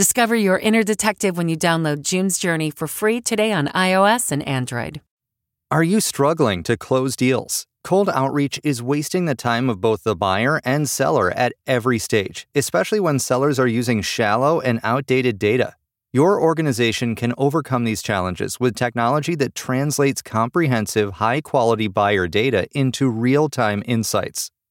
Discover your inner detective when you download June's Journey for free today on iOS and Android. Are you struggling to close deals? Cold outreach is wasting the time of both the buyer and seller at every stage, especially when sellers are using shallow and outdated data. Your organization can overcome these challenges with technology that translates comprehensive, high quality buyer data into real time insights.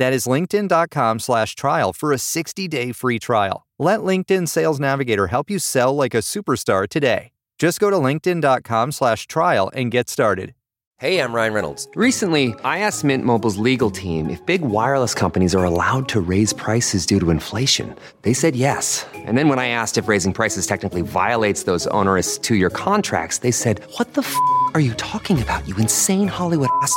That is linkedin.com slash trial for a 60-day free trial. Let LinkedIn Sales Navigator help you sell like a superstar today. Just go to linkedin.com slash trial and get started. Hey, I'm Ryan Reynolds. Recently, I asked Mint Mobile's legal team if big wireless companies are allowed to raise prices due to inflation. They said yes. And then when I asked if raising prices technically violates those onerous two-year contracts, they said, what the f*** are you talking about, you insane Hollywood ass?"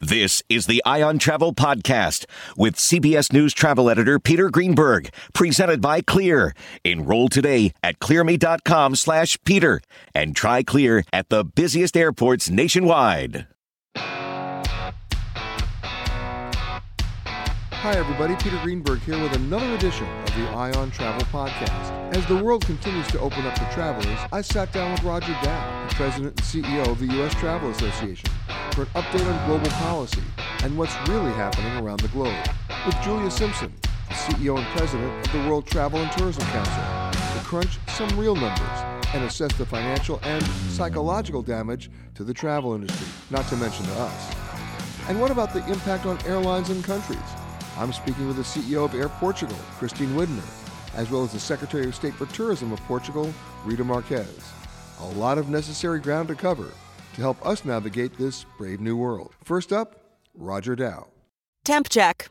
This is the Eye on Travel Podcast with CBS News travel editor Peter Greenberg, presented by Clear. Enroll today at clearme.com slash Peter and try Clear at the busiest airports nationwide. Hi, everybody. Peter Greenberg here with another edition of the Eye on Travel Podcast. As the world continues to open up to travelers, I sat down with Roger Dow, the president and CEO of the U.S. Travel Association, for an update on global policy and what's really happening around the globe. With Julia Simpson, the CEO and president of the World Travel and Tourism Council, to crunch some real numbers and assess the financial and psychological damage to the travel industry, not to mention to us. And what about the impact on airlines and countries? I'm speaking with the CEO of Air Portugal, Christine Widener, as well as the Secretary of State for Tourism of Portugal, Rita Marques. A lot of necessary ground to cover to help us navigate this brave new world. First up, Roger Dow. Temp check.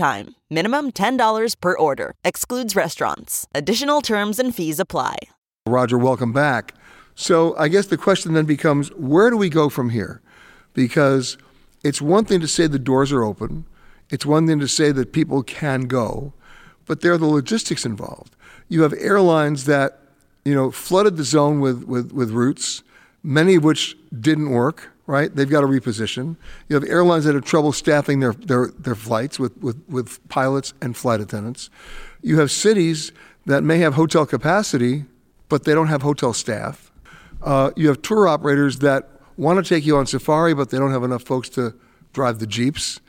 Minimum $10 per order. Excludes restaurants. Additional terms and fees apply. Roger, welcome back. So I guess the question then becomes where do we go from here? Because it's one thing to say the doors are open, it's one thing to say that people can go, but there are the logistics involved. You have airlines that, you know, flooded the zone with, with, with routes, many of which didn't work right? They've got to reposition. You have airlines that have trouble staffing their, their, their flights with, with, with pilots and flight attendants. You have cities that may have hotel capacity, but they don't have hotel staff. Uh, you have tour operators that want to take you on safari, but they don't have enough folks to drive the jeeps.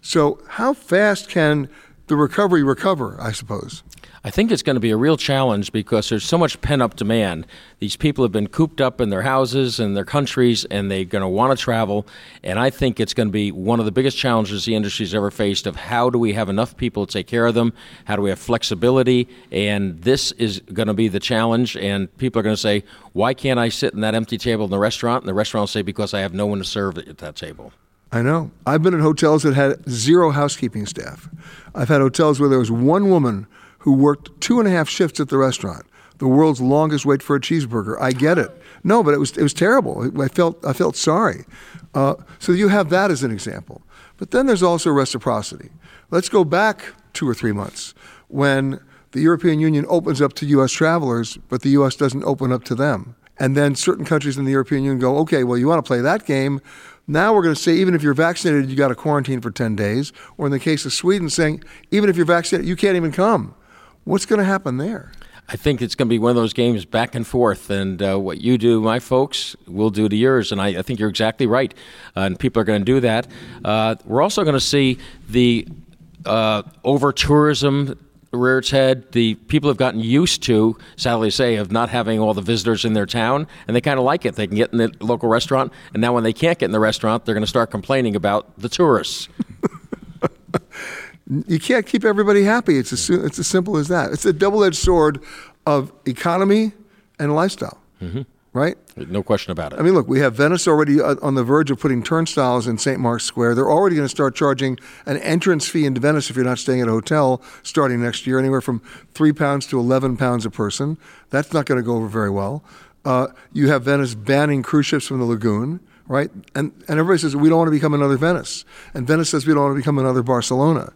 So, how fast can the recovery recover, I suppose? I think it's going to be a real challenge because there's so much pent up demand. These people have been cooped up in their houses and their countries, and they're going to want to travel. And I think it's going to be one of the biggest challenges the industry's ever faced of how do we have enough people to take care of them? How do we have flexibility? And this is going to be the challenge. And people are going to say, why can't I sit in that empty table in the restaurant? And the restaurant will say, because I have no one to serve at that table. I know. I've been in hotels that had zero housekeeping staff. I've had hotels where there was one woman who worked two and a half shifts at the restaurant. The world's longest wait for a cheeseburger. I get it. No, but it was it was terrible. I felt I felt sorry. Uh, so you have that as an example. But then there's also reciprocity. Let's go back two or three months when the European Union opens up to U.S. travelers, but the U.S. doesn't open up to them. And then certain countries in the European Union go, okay, well, you want to play that game. Now we're going to say even if you're vaccinated, you got to quarantine for 10 days. Or in the case of Sweden, saying even if you're vaccinated, you can't even come. What's going to happen there? I think it's going to be one of those games back and forth. And uh, what you do, my folks, will do to yours. And I, I think you're exactly right. Uh, and people are going to do that. Uh, we're also going to see the uh, over tourism rear its head. The people have gotten used to, sadly to say, of not having all the visitors in their town, and they kind of like it. They can get in the local restaurant, and now when they can't get in the restaurant, they're going to start complaining about the tourists. you can't keep everybody happy. It's as, it's as simple as that. It's a double edged sword of economy and lifestyle, mm-hmm. right? No question about it. I mean, look, we have Venice already uh, on the verge of putting turnstiles in St. Mark's Square. They're already going to start charging an entrance fee into Venice if you're not staying at a hotel starting next year, anywhere from three pounds to 11 pounds a person. That's not going to go over very well. Uh, you have Venice banning cruise ships from the lagoon right? And, and everybody says, we don't want to become another Venice. And Venice says, we don't want to become another Barcelona.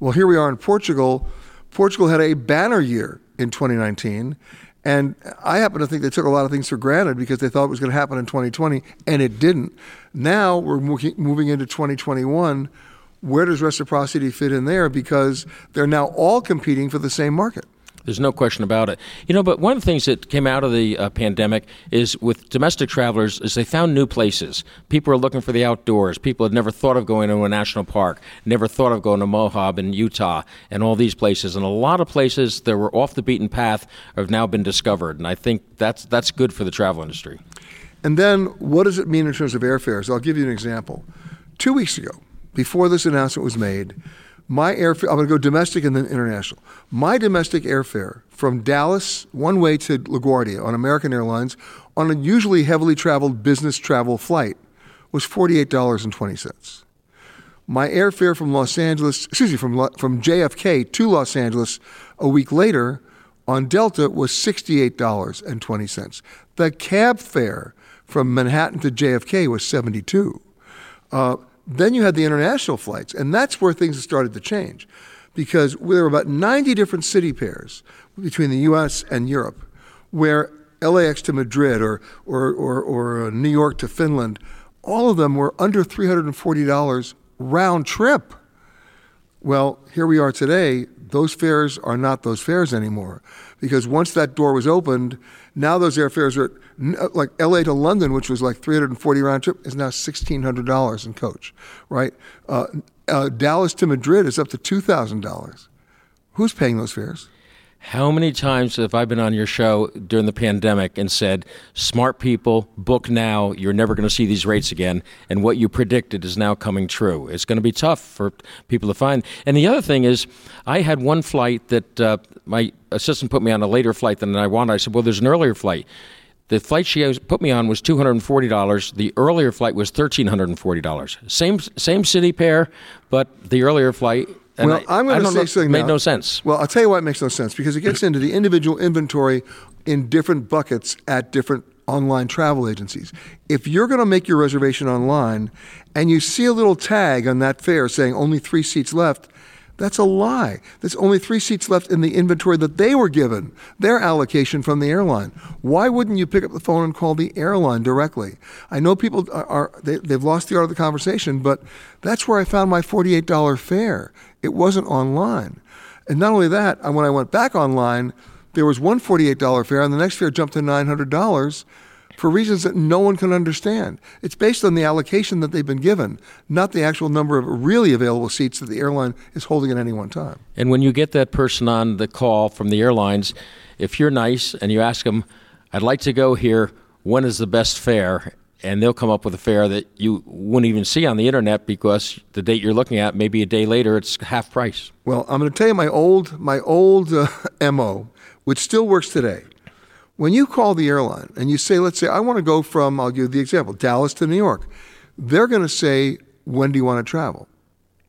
Well, here we are in Portugal. Portugal had a banner year in 2019. And I happen to think they took a lot of things for granted because they thought it was going to happen in 2020, and it didn't. Now we're moving into 2021. Where does reciprocity fit in there? Because they're now all competing for the same market. There's no question about it. You know, but one of the things that came out of the uh, pandemic is with domestic travelers is they found new places. People are looking for the outdoors. People had never thought of going to a national park, never thought of going to Moab in Utah, and all these places. And a lot of places that were off the beaten path have now been discovered. And I think that's that's good for the travel industry. And then, what does it mean in terms of airfares? I'll give you an example. Two weeks ago, before this announcement was made my airfare, I'm going to go domestic and then international. My domestic airfare from Dallas, one way to LaGuardia on American Airlines, on a usually heavily traveled business travel flight, was $48.20. My airfare from Los Angeles, excuse me, from, from JFK to Los Angeles a week later on Delta was $68.20. The cab fare from Manhattan to JFK was 72. Uh, then you had the international flights, and that's where things started to change because there were about 90 different city pairs between the US and Europe where LAX to Madrid or, or, or, or uh, New York to Finland, all of them were under $340 round trip. Well, here we are today. Those fares are not those fares anymore because once that door was opened, now those airfares are uh, like LA to London, which was like 340 round trip, is now $1,600 in coach, right? Uh, uh, Dallas to Madrid is up to $2,000. Who's paying those fares? How many times have I been on your show during the pandemic and said, smart people, book now, you're never going to see these rates again? And what you predicted is now coming true. It's going to be tough for people to find. And the other thing is, I had one flight that uh, my assistant put me on a later flight than I wanted. I said, well, there's an earlier flight. The flight she put me on was two hundred and forty dollars. The earlier flight was thirteen hundred and forty dollars. Same same city pair, but the earlier flight and well, I, am going to say know, something. Made now. no sense. Well, I'll tell you why it makes no sense because it gets into the individual inventory in different buckets at different online travel agencies. If you're going to make your reservation online and you see a little tag on that fare saying only three seats left, that's a lie. There's only three seats left in the inventory that they were given, their allocation from the airline. Why wouldn't you pick up the phone and call the airline directly? I know people are, are they, they've lost the art of the conversation, but that's where I found my $48 fare. It wasn't online. And not only that, when I went back online, there was one $48 fare, and the next fare jumped to $900 for reasons that no one can understand. It's based on the allocation that they've been given, not the actual number of really available seats that the airline is holding at any one time. And when you get that person on the call from the airlines, if you're nice and you ask them, I'd like to go here, when is the best fare? And they'll come up with a fare that you wouldn't even see on the internet because the date you're looking at, maybe a day later, it's half price. Well, I'm going to tell you my old my old uh, mo, which still works today. When you call the airline and you say, let's say, I want to go from, I'll give you the example, Dallas to New York, they're going to say, when do you want to travel?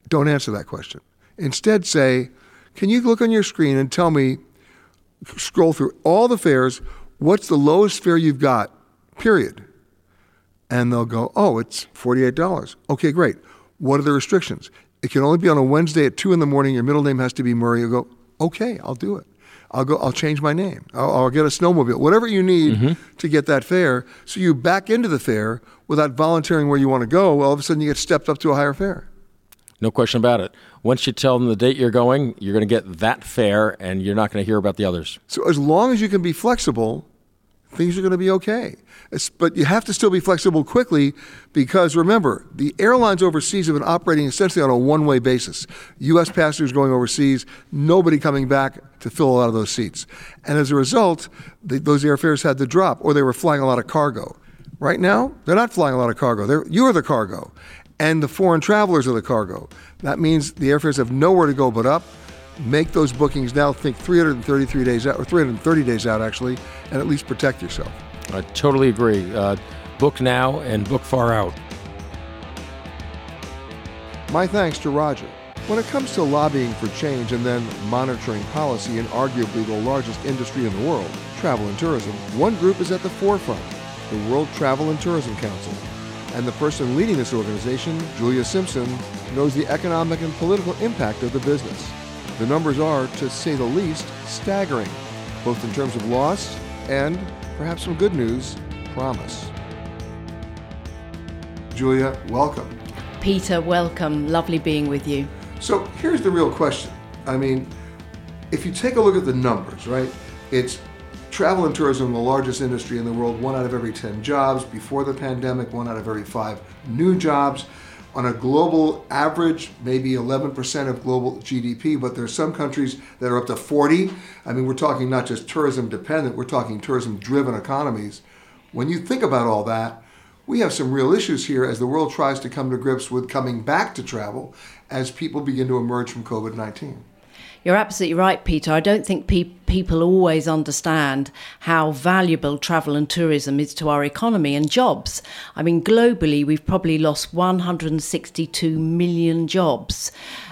Don't answer that question. Instead, say, can you look on your screen and tell me, scroll through all the fares, what's the lowest fare you've got, period? And they'll go, oh, it's $48. Okay, great. What are the restrictions? It can only be on a Wednesday at 2 in the morning. Your middle name has to be Murray. You go, okay, I'll do it. I'll go. I'll change my name. I'll, I'll get a snowmobile. Whatever you need mm-hmm. to get that fare. So you back into the fare without volunteering where you want to go. Well, All of a sudden, you get stepped up to a higher fare. No question about it. Once you tell them the date you're going, you're going to get that fare, and you're not going to hear about the others. So as long as you can be flexible, things are going to be okay. It's, but you have to still be flexible quickly because remember, the airlines overseas have been operating essentially on a one way basis. U.S. passengers going overseas, nobody coming back to fill a lot of those seats. And as a result, the, those airfares had to drop or they were flying a lot of cargo. Right now, they're not flying a lot of cargo. They're, you're the cargo, and the foreign travelers are the cargo. That means the airfares have nowhere to go but up make those bookings now. Think 333 days out, or 330 days out, actually, and at least protect yourself. I totally agree. Uh, book now and book far out. My thanks to Roger. When it comes to lobbying for change and then monitoring policy in arguably the largest industry in the world, travel and tourism, one group is at the forefront the World Travel and Tourism Council. And the person leading this organization, Julia Simpson, knows the economic and political impact of the business. The numbers are, to say the least, staggering, both in terms of loss and, perhaps some good news, promise. Julia, welcome. Peter, welcome. Lovely being with you. So here's the real question. I mean, if you take a look at the numbers, right? It's travel and tourism, the largest industry in the world, one out of every 10 jobs. Before the pandemic, one out of every five new jobs on a global average, maybe 11% of global GDP, but there are some countries that are up to 40. I mean, we're talking not just tourism dependent, we're talking tourism driven economies. When you think about all that, we have some real issues here as the world tries to come to grips with coming back to travel as people begin to emerge from COVID 19. You're absolutely right, Peter. I don't think pe- people always understand how valuable travel and tourism is to our economy and jobs. I mean, globally, we've probably lost 162 million jobs.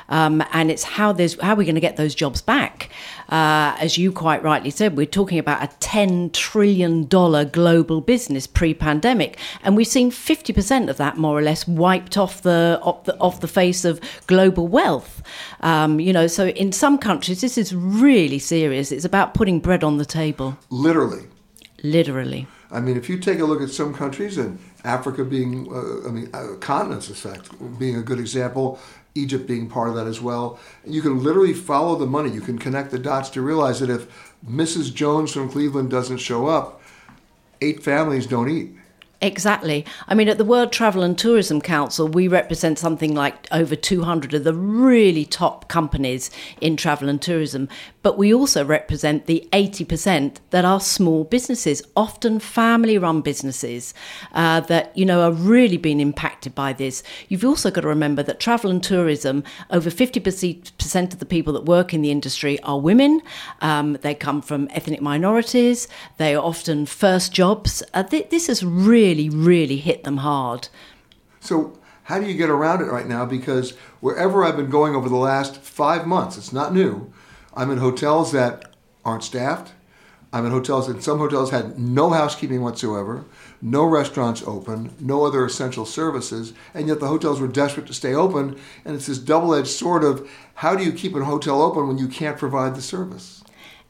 Um, and it's how there's how we're going to get those jobs back. Uh, as you quite rightly said, we're talking about a ten trillion dollar global business pre-pandemic, and we've seen fifty percent of that more or less wiped off the off the, off the face of global wealth. Um, you know, so in some countries this is really serious. It's about putting bread on the table. Literally. Literally. I mean, if you take a look at some countries, and Africa being, uh, I mean, uh, continents, in fact, being a good example, Egypt being part of that as well, you can literally follow the money. You can connect the dots to realize that if Mrs. Jones from Cleveland doesn't show up, eight families don't eat. Exactly. I mean, at the World Travel and Tourism Council, we represent something like over 200 of the really top companies in travel and tourism. But we also represent the 80% that are small businesses, often family run businesses uh, that, you know, are really being impacted by this. You've also got to remember that travel and tourism, over 50% of the people that work in the industry are women. Um, they come from ethnic minorities. They are often first jobs. Uh, th- this has really, really really hit them hard. So, how do you get around it right now? Because wherever I've been going over the last five months, it's not new I'm in hotels that aren't staffed. I'm in hotels and some hotels had no housekeeping whatsoever, no restaurants open, no other essential services, and yet the hotels were desperate to stay open. And it's this double edged sword of how do you keep a hotel open when you can't provide the service?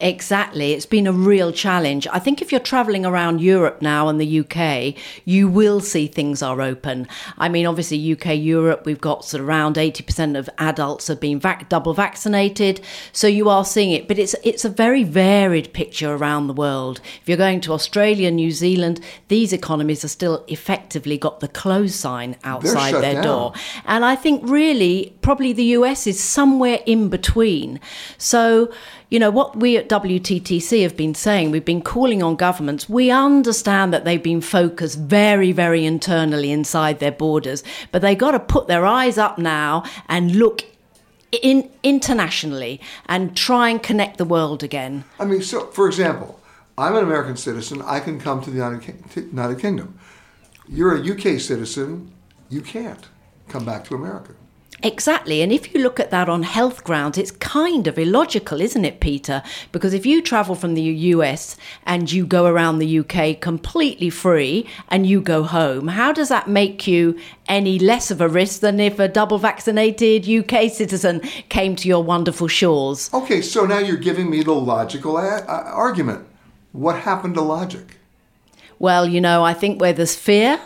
Exactly. It's been a real challenge. I think if you're traveling around Europe now and the UK, you will see things are open. I mean, obviously, UK, Europe, we've got sort of around 80% of adults have been vac- double vaccinated. So you are seeing it. But it's, it's a very varied picture around the world. If you're going to Australia, New Zealand, these economies are still effectively got the close sign outside their down. door. And I think really, probably the US is somewhere in between. So, you know, what we WTTC have been saying, we've been calling on governments. We understand that they've been focused very, very internally inside their borders, but they got to put their eyes up now and look in internationally and try and connect the world again. I mean, so for example, I'm an American citizen. I can come to the United Kingdom. You're a UK citizen. You can't come back to America. Exactly. And if you look at that on health grounds, it's kind of illogical, isn't it, Peter? Because if you travel from the US and you go around the UK completely free and you go home, how does that make you any less of a risk than if a double vaccinated UK citizen came to your wonderful shores? Okay, so now you're giving me the logical a- a- argument. What happened to logic? Well, you know, I think where there's fear,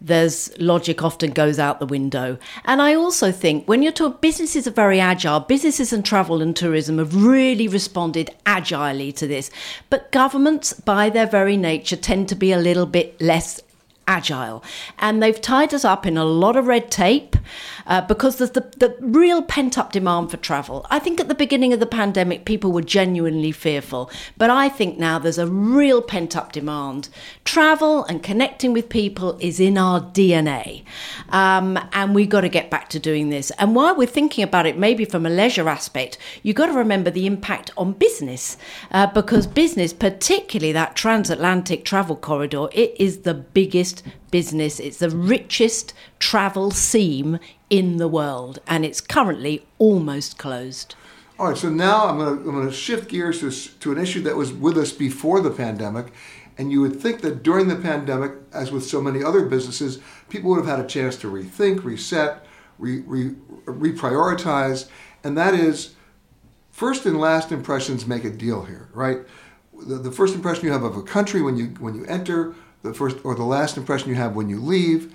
there's logic often goes out the window. And I also think when you're talking, businesses are very agile. Businesses and travel and tourism have really responded agilely to this. But governments, by their very nature, tend to be a little bit less agile. And they've tied us up in a lot of red tape uh, because there's the, the real pent up demand for travel. I think at the beginning of the pandemic, people were genuinely fearful. But I think now there's a real pent up demand. Travel and connecting with people is in our DNA. Um, and we've got to get back to doing this. And while we're thinking about it, maybe from a leisure aspect, you've got to remember the impact on business uh, because business, particularly that transatlantic travel corridor, it is the biggest business. It's the richest travel seam in the world, and it's currently almost closed. All right, so now I'm going to, I'm going to shift gears to, to an issue that was with us before the pandemic. And you would think that during the pandemic, as with so many other businesses, people would have had a chance to rethink, reset, re, re, reprioritize. And that is first and last impressions make a deal here, right? The, the first impression you have of a country when you, when you enter, the first or the last impression you have when you leave.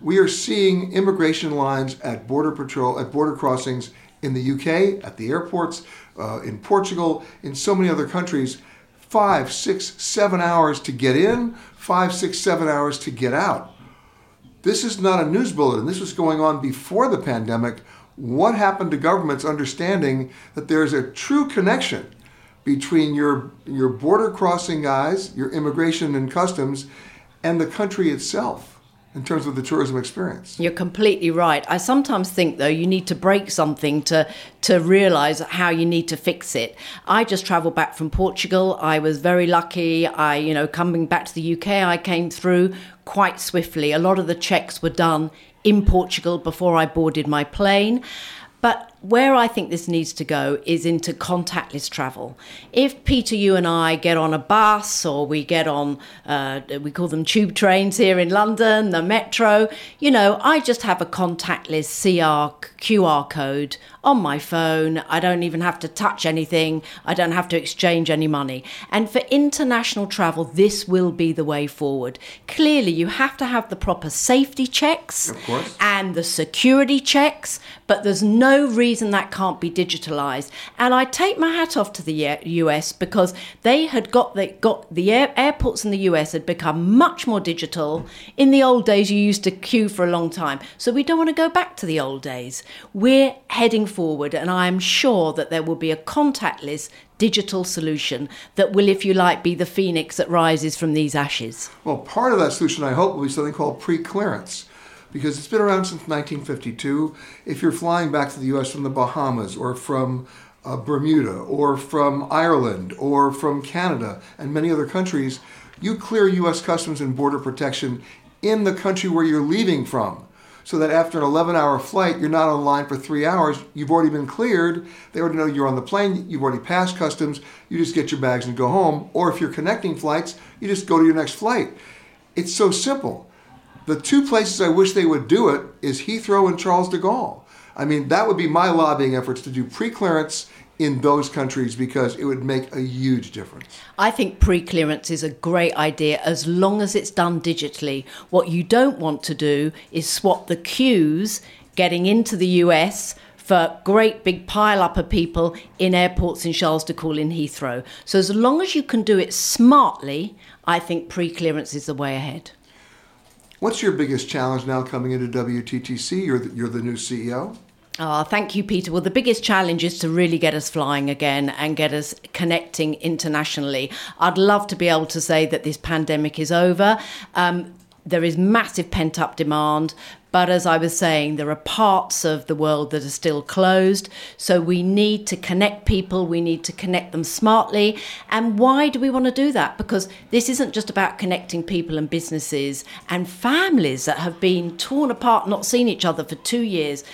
We are seeing immigration lines at border patrol at border crossings in the UK, at the airports, uh, in Portugal, in so many other countries. Five, six, seven hours to get in, five, six, seven hours to get out. This is not a news bulletin. This was going on before the pandemic. What happened to governments understanding that there is a true connection between your your border crossing guys, your immigration and customs, and the country itself in terms of the tourism experience. You're completely right. I sometimes think though you need to break something to to realize how you need to fix it. I just traveled back from Portugal. I was very lucky. I, you know, coming back to the UK, I came through quite swiftly. A lot of the checks were done in Portugal before I boarded my plane. But where I think this needs to go is into contactless travel. If Peter, you and I get on a bus or we get on, uh, we call them tube trains here in London, the metro, you know, I just have a contactless CR QR code on my phone. I don't even have to touch anything. I don't have to exchange any money. And for international travel, this will be the way forward. Clearly, you have to have the proper safety checks and the security checks, but there's no reason that can't be digitalized. And I take my hat off to the US because they had got the, got the air, airports in the US had become much more digital. In the old days, you used to queue for a long time. So we don't want to go back to the old days. We're heading forward, and I am sure that there will be a contactless digital solution that will, if you like, be the phoenix that rises from these ashes. Well, part of that solution, I hope, will be something called pre clearance. Because it's been around since 1952. If you're flying back to the US from the Bahamas or from uh, Bermuda or from Ireland or from Canada and many other countries, you clear US Customs and Border Protection in the country where you're leaving from so that after an 11 hour flight, you're not on line for three hours. You've already been cleared. They already know you're on the plane. You've already passed customs. You just get your bags and go home. Or if you're connecting flights, you just go to your next flight. It's so simple. The two places I wish they would do it is Heathrow and Charles de Gaulle. I mean, that would be my lobbying efforts to do pre clearance in those countries because it would make a huge difference. I think pre clearance is a great idea as long as it's done digitally. What you don't want to do is swap the queues getting into the US for great big pile up of people in airports in Charles de Gaulle in Heathrow. So as long as you can do it smartly, I think pre clearance is the way ahead. What's your biggest challenge now coming into WTTC? You're the, you're the new CEO. Oh, thank you, Peter. Well, the biggest challenge is to really get us flying again and get us connecting internationally. I'd love to be able to say that this pandemic is over. Um, there is massive pent up demand. But as I was saying, there are parts of the world that are still closed. So we need to connect people, we need to connect them smartly. And why do we want to do that? Because this isn't just about connecting people and businesses and families that have been torn apart, not seen each other for two years.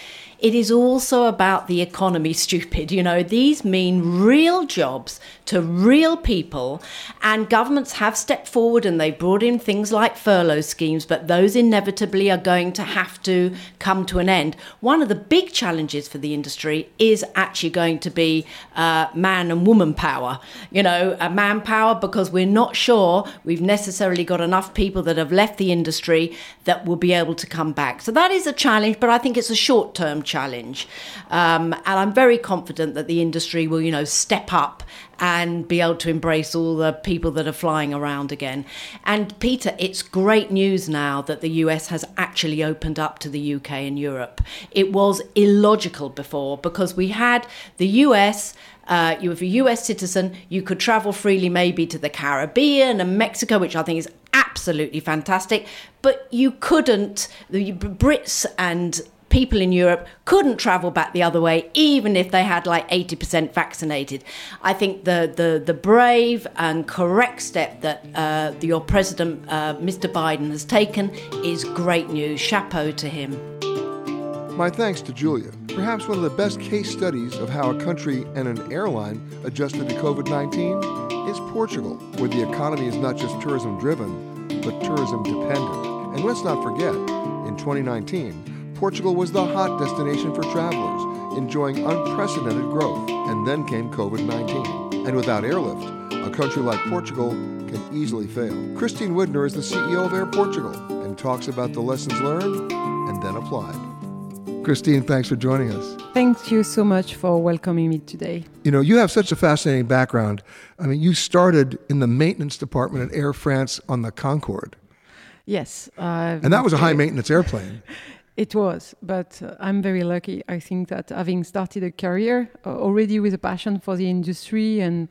It is also about the economy, stupid. You know, these mean real jobs to real people, and governments have stepped forward and they brought in things like furlough schemes, but those inevitably are going to have to come to an end. One of the big challenges for the industry is actually going to be uh, man and woman power. You know, a manpower because we're not sure we've necessarily got enough people that have left the industry that will be able to come back. So that is a challenge, but I think it's a short term challenge. Um, and I'm very confident that the industry will, you know, step up and be able to embrace all the people that are flying around again. And Peter, it's great news now that the US has actually opened up to the UK and Europe. It was illogical before because we had the US. Uh, you were a US citizen, you could travel freely maybe to the Caribbean and Mexico, which I think is absolutely fantastic, but you couldn't, the Brits and people in Europe couldn't travel back the other way, even if they had like 80% vaccinated. I think the, the, the brave and correct step that uh, your president, uh, Mr. Biden, has taken is great news. Chapeau to him. My thanks to Julia. Perhaps one of the best case studies of how a country and an airline adjusted to COVID 19 is Portugal, where the economy is not just tourism driven, but tourism dependent. And let's not forget, in 2019, Portugal was the hot destination for travelers, enjoying unprecedented growth. And then came COVID 19. And without airlift, a country like Portugal can easily fail. Christine Widener is the CEO of Air Portugal and talks about the lessons learned and then applied. Christine, thanks for joining us. Thank you so much for welcoming me today. You know, you have such a fascinating background. I mean, you started in the maintenance department at Air France on the Concorde. Yes. Uh, and that was a high maintenance airplane. It was, but uh, I'm very lucky. I think that having started a career uh, already with a passion for the industry and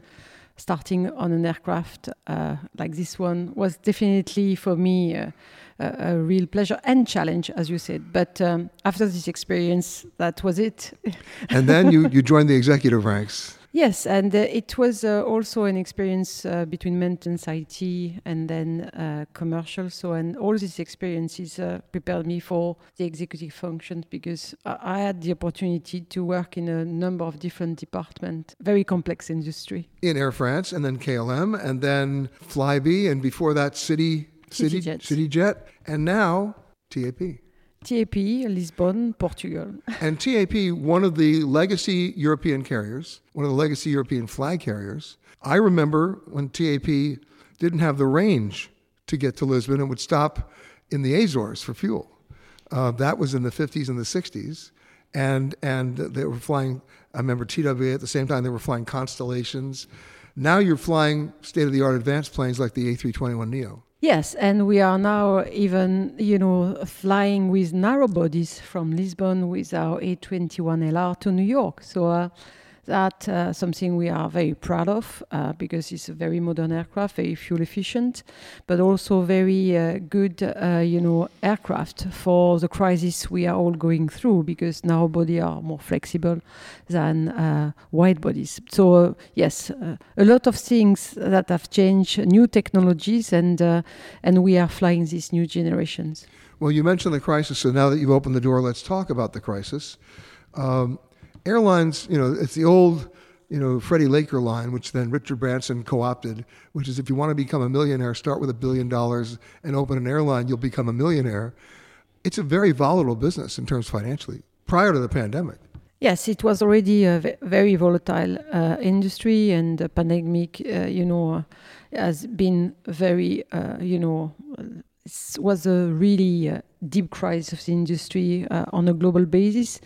starting on an aircraft uh, like this one was definitely for me uh, a, a, real pleasure and challenge, as you said. But um, after this experience, that was it. and then you, you joined the executive ranks. Yes, and uh, it was uh, also an experience uh, between maintenance, IT, and then uh, commercial. So, and all these experiences uh, prepared me for the executive functions because I, I had the opportunity to work in a number of different departments, very complex industry. In Air France, and then KLM, and then Flybe, and before that, City City CityJet. CityJet, and now TAP. TAP, Lisbon, Portugal. And TAP, one of the legacy European carriers, one of the legacy European flag carriers. I remember when TAP didn't have the range to get to Lisbon and would stop in the Azores for fuel. Uh, that was in the 50s and the 60s. And, and they were flying, I remember TWA at the same time, they were flying Constellations. Now you're flying state of the art advanced planes like the A321neo. Yes, and we are now even, you know, flying with narrow bodies from Lisbon with our A21LR to New York. So uh, that's uh, something we are very proud of uh, because it's a very modern aircraft, very fuel efficient, but also very uh, good, uh, you know, aircraft for the crisis we are all going through because narrow body are more flexible than uh, wide bodies. So uh, yes, a lot of things that have changed, new technologies, and and we are flying these new generations. Well, you mentioned the crisis, so now that you've opened the door, let's talk about the crisis. Um, airlines, you know, it's the old, you know, Freddie Laker line, which then Richard Branson co-opted, which is if you want to become a millionaire, start with a billion dollars and open an airline, you'll become a millionaire. It's a very volatile business in terms financially prior to the pandemic. Yes, it was already a very volatile uh, industry, and the pandemic, uh, you know, has been very, uh, you know, it was a really uh, deep crisis of the industry uh, on a global basis.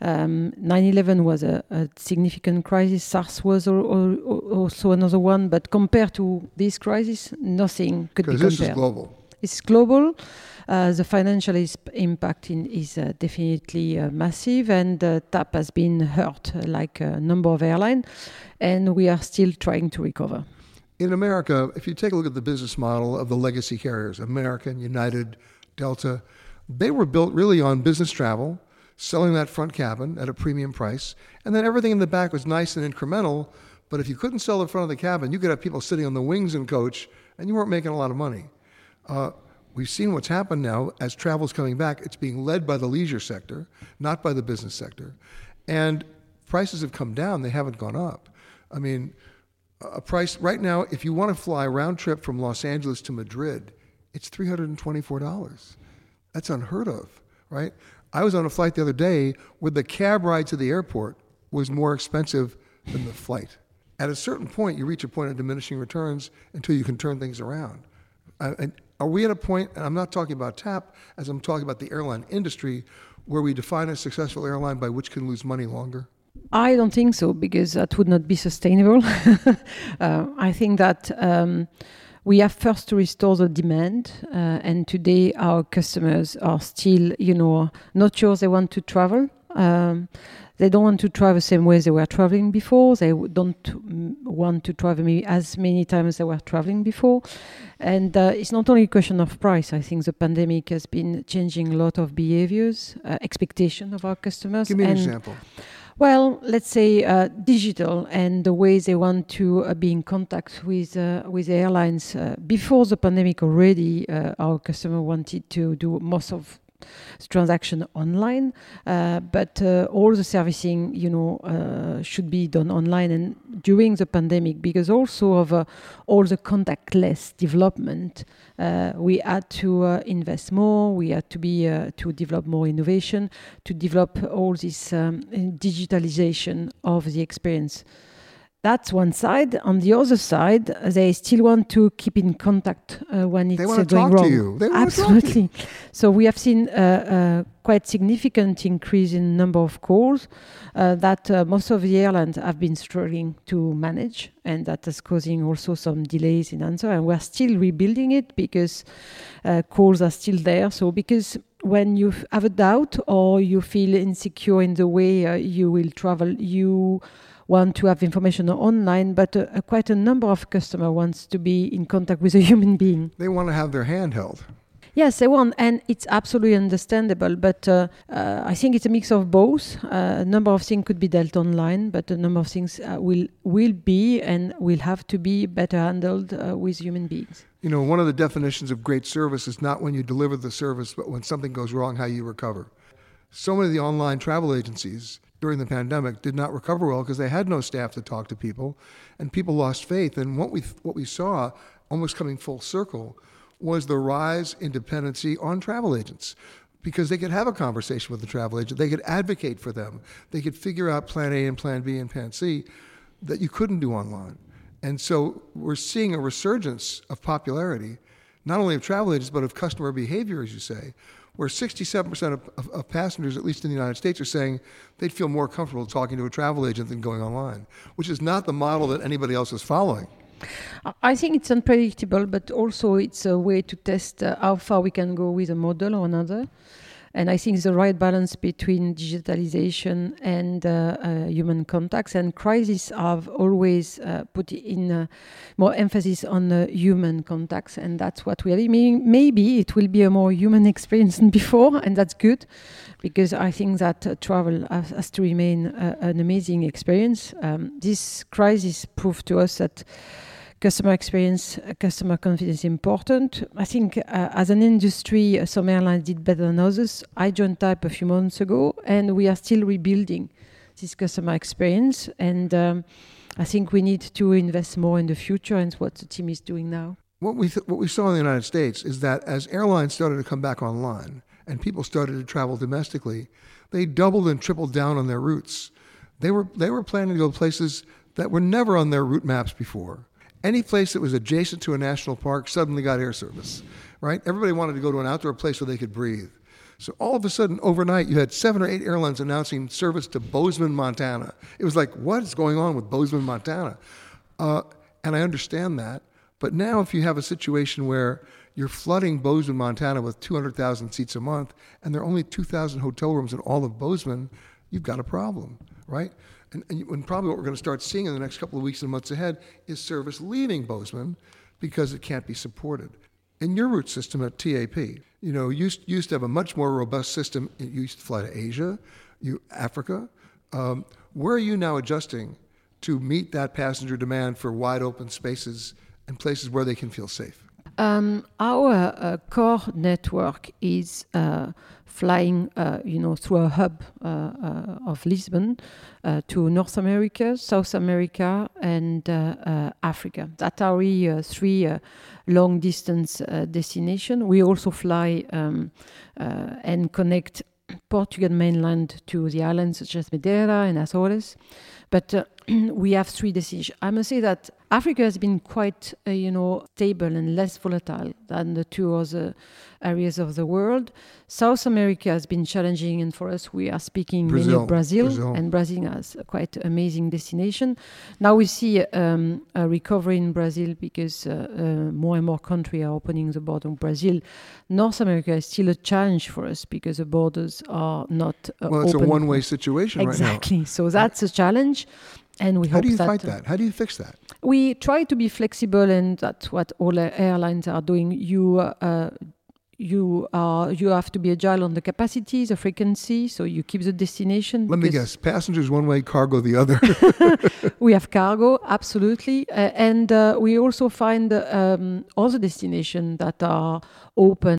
Um, 9/11 was a, a significant crisis. SARS was al- al- also another one, but compared to this crisis, nothing could be Because compared. this is global. It's global. Uh, the financial is, impact in, is uh, definitely uh, massive, and uh, TAP has been hurt, uh, like a number of airlines, and we are still trying to recover. In America, if you take a look at the business model of the legacy carriers, American, United, Delta, they were built really on business travel, selling that front cabin at a premium price, and then everything in the back was nice and incremental. But if you couldn't sell the front of the cabin, you could have people sitting on the wings and coach, and you weren't making a lot of money. Uh, we've seen what's happened now as travel's coming back. It's being led by the leisure sector, not by the business sector. And prices have come down, they haven't gone up. I mean, a price right now, if you want to fly round trip from Los Angeles to Madrid, it's $324. That's unheard of, right? I was on a flight the other day where the cab ride to the airport was more expensive than the flight. At a certain point, you reach a point of diminishing returns until you can turn things around. Uh, and are we at a point, and I'm not talking about TAP, as I'm talking about the airline industry, where we define a successful airline by which can lose money longer? I don't think so because that would not be sustainable. uh, I think that um, we have first to restore the demand, uh, and today our customers are still, you know, not sure they want to travel. Um, they don't want to travel the same way they were traveling before. They don't want to travel maybe as many times as they were traveling before. And uh, it's not only a question of price. I think the pandemic has been changing a lot of behaviors, uh, expectation of our customers. Give me an example. Well, let's say uh, digital and the way they want to uh, be in contact with uh, with airlines. Uh, before the pandemic, already uh, our customer wanted to do most of transaction online, uh, but uh, all the servicing, you know, uh, should be done online. And during the pandemic, because also of all the contactless development, we had to invest more. We had to be to develop more innovation, to develop all this um, digitalization of the experience. That's one side. On the other side, they still want to keep in contact uh, when it's They uh, going wrong. you. They wanna talk to you. Absolutely. So we have seen a, a quite significant increase in number of calls uh, that uh, most of the airlines have been struggling to manage, and that is causing also some delays in answer. And we're still rebuilding it because uh, calls are still there. So because when you have a doubt or you feel insecure in the way uh, you will travel, you want to have information online, but uh, quite a number of customer wants to be in contact with a human being. They want to have their hand held. Yes, they want, and it's absolutely understandable. But uh, uh, I think it's a mix of both. Uh, a number of things could be dealt online, but a number of things uh, will will be and will have to be better handled uh, with human beings. You know, one of the definitions of great service is not when you deliver the service, but when something goes wrong, how you recover. So many of the online travel agencies during the pandemic did not recover well because they had no staff to talk to people, and people lost faith. And what we what we saw, almost coming full circle, was the rise in dependency on travel agents because they could have a conversation with the travel agent, they could advocate for them, they could figure out plan A and plan B and plan C that you couldn't do online. And so we're seeing a resurgence of popularity, not only of travel agents, but of customer behavior, as you say, where 67% of, of, of, passengers, at least in the United States, are saying they'd feel more comfortable talking to a travel agent than going online, which is not the model that anybody else is following. I think it's unpredictable, but also it's a way to test uh, how far we can go with a model or another. And I think the right balance between digitalization and uh, uh, human contacts. And crises have always uh, put in uh, more emphasis on human contacts, and that's what we aiming. Maybe it will be a more human experience than before, and that's good, because I think that travel has, has, to remain an amazing experience. Um, this crisis proved to us that customer experience, uh, customer confidence important. I think uh, as an industry, uh, some airlines did better than others. I joined TAP a few months ago, and we are still rebuilding this customer experience. And um, I think we need to invest more in the future, and what the team is doing now. What we th- what we saw in the United States is that as airlines started to come back online and people started to travel domestically, they doubled and tripled down on their routes. They were they were planning to go places that were never on their route maps before any place that was adjacent to a national park suddenly got air service, right? Everybody wanted to go to an outdoor place where they could breathe. So all of a sudden, overnight, you had seven or eight airlines announcing service to Bozeman, Montana. It was like, what is going on with Bozeman, Montana? Uh, and I understand that. But now, if you have a situation where you're flooding Bozeman, Montana with 200,000 seats a month, and there are only 2,000 hotel rooms in all of Bozeman, you've got a problem, right? And, and, probably what we're going to start seeing in the next couple of weeks and months ahead is service leaving Bozeman because it can't be supported. In your route system at TAP, you know, used used to have a much more robust system. You used to fly to Asia, you Africa. Um, where are you now adjusting to meet that passenger demand for wide open spaces and places where they can feel safe? Um, our uh, core network is uh, flying, uh, you know, through a hub uh, uh, of Lisbon uh, to North America, South America, and Africa. That are really three long distance destinations. We also fly um, and connect Portugal mainland to the islands such as Madeira and Azores. But we have three decisions. I must say that Africa has been quite, uh, you know, stable and less volatile than the two other areas of the world. South America has been challenging, and for us, we are speaking Brazil. mainly of Brazil, Brazil, and Brazil has a quite amazing destination. Now we see um, a recovery in Brazil because uh, uh, more and more countries are opening the border with Brazil. North America is still a challenge for us because the borders are not uh, well. It's open. a one-way situation exactly. right Exactly. So that's a challenge and we how do you that fight that? How do you fix that? We try to be flexible, and that's what all airlines are doing. You uh, you are you have to be agile on the capacity, the frequency, so you keep the destination. Let me guess: passengers one way, cargo the other. we have cargo, absolutely, uh, and uh, we also find um, other destinations that are open.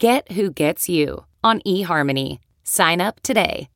Get who gets you on eHarmony. Sign up today.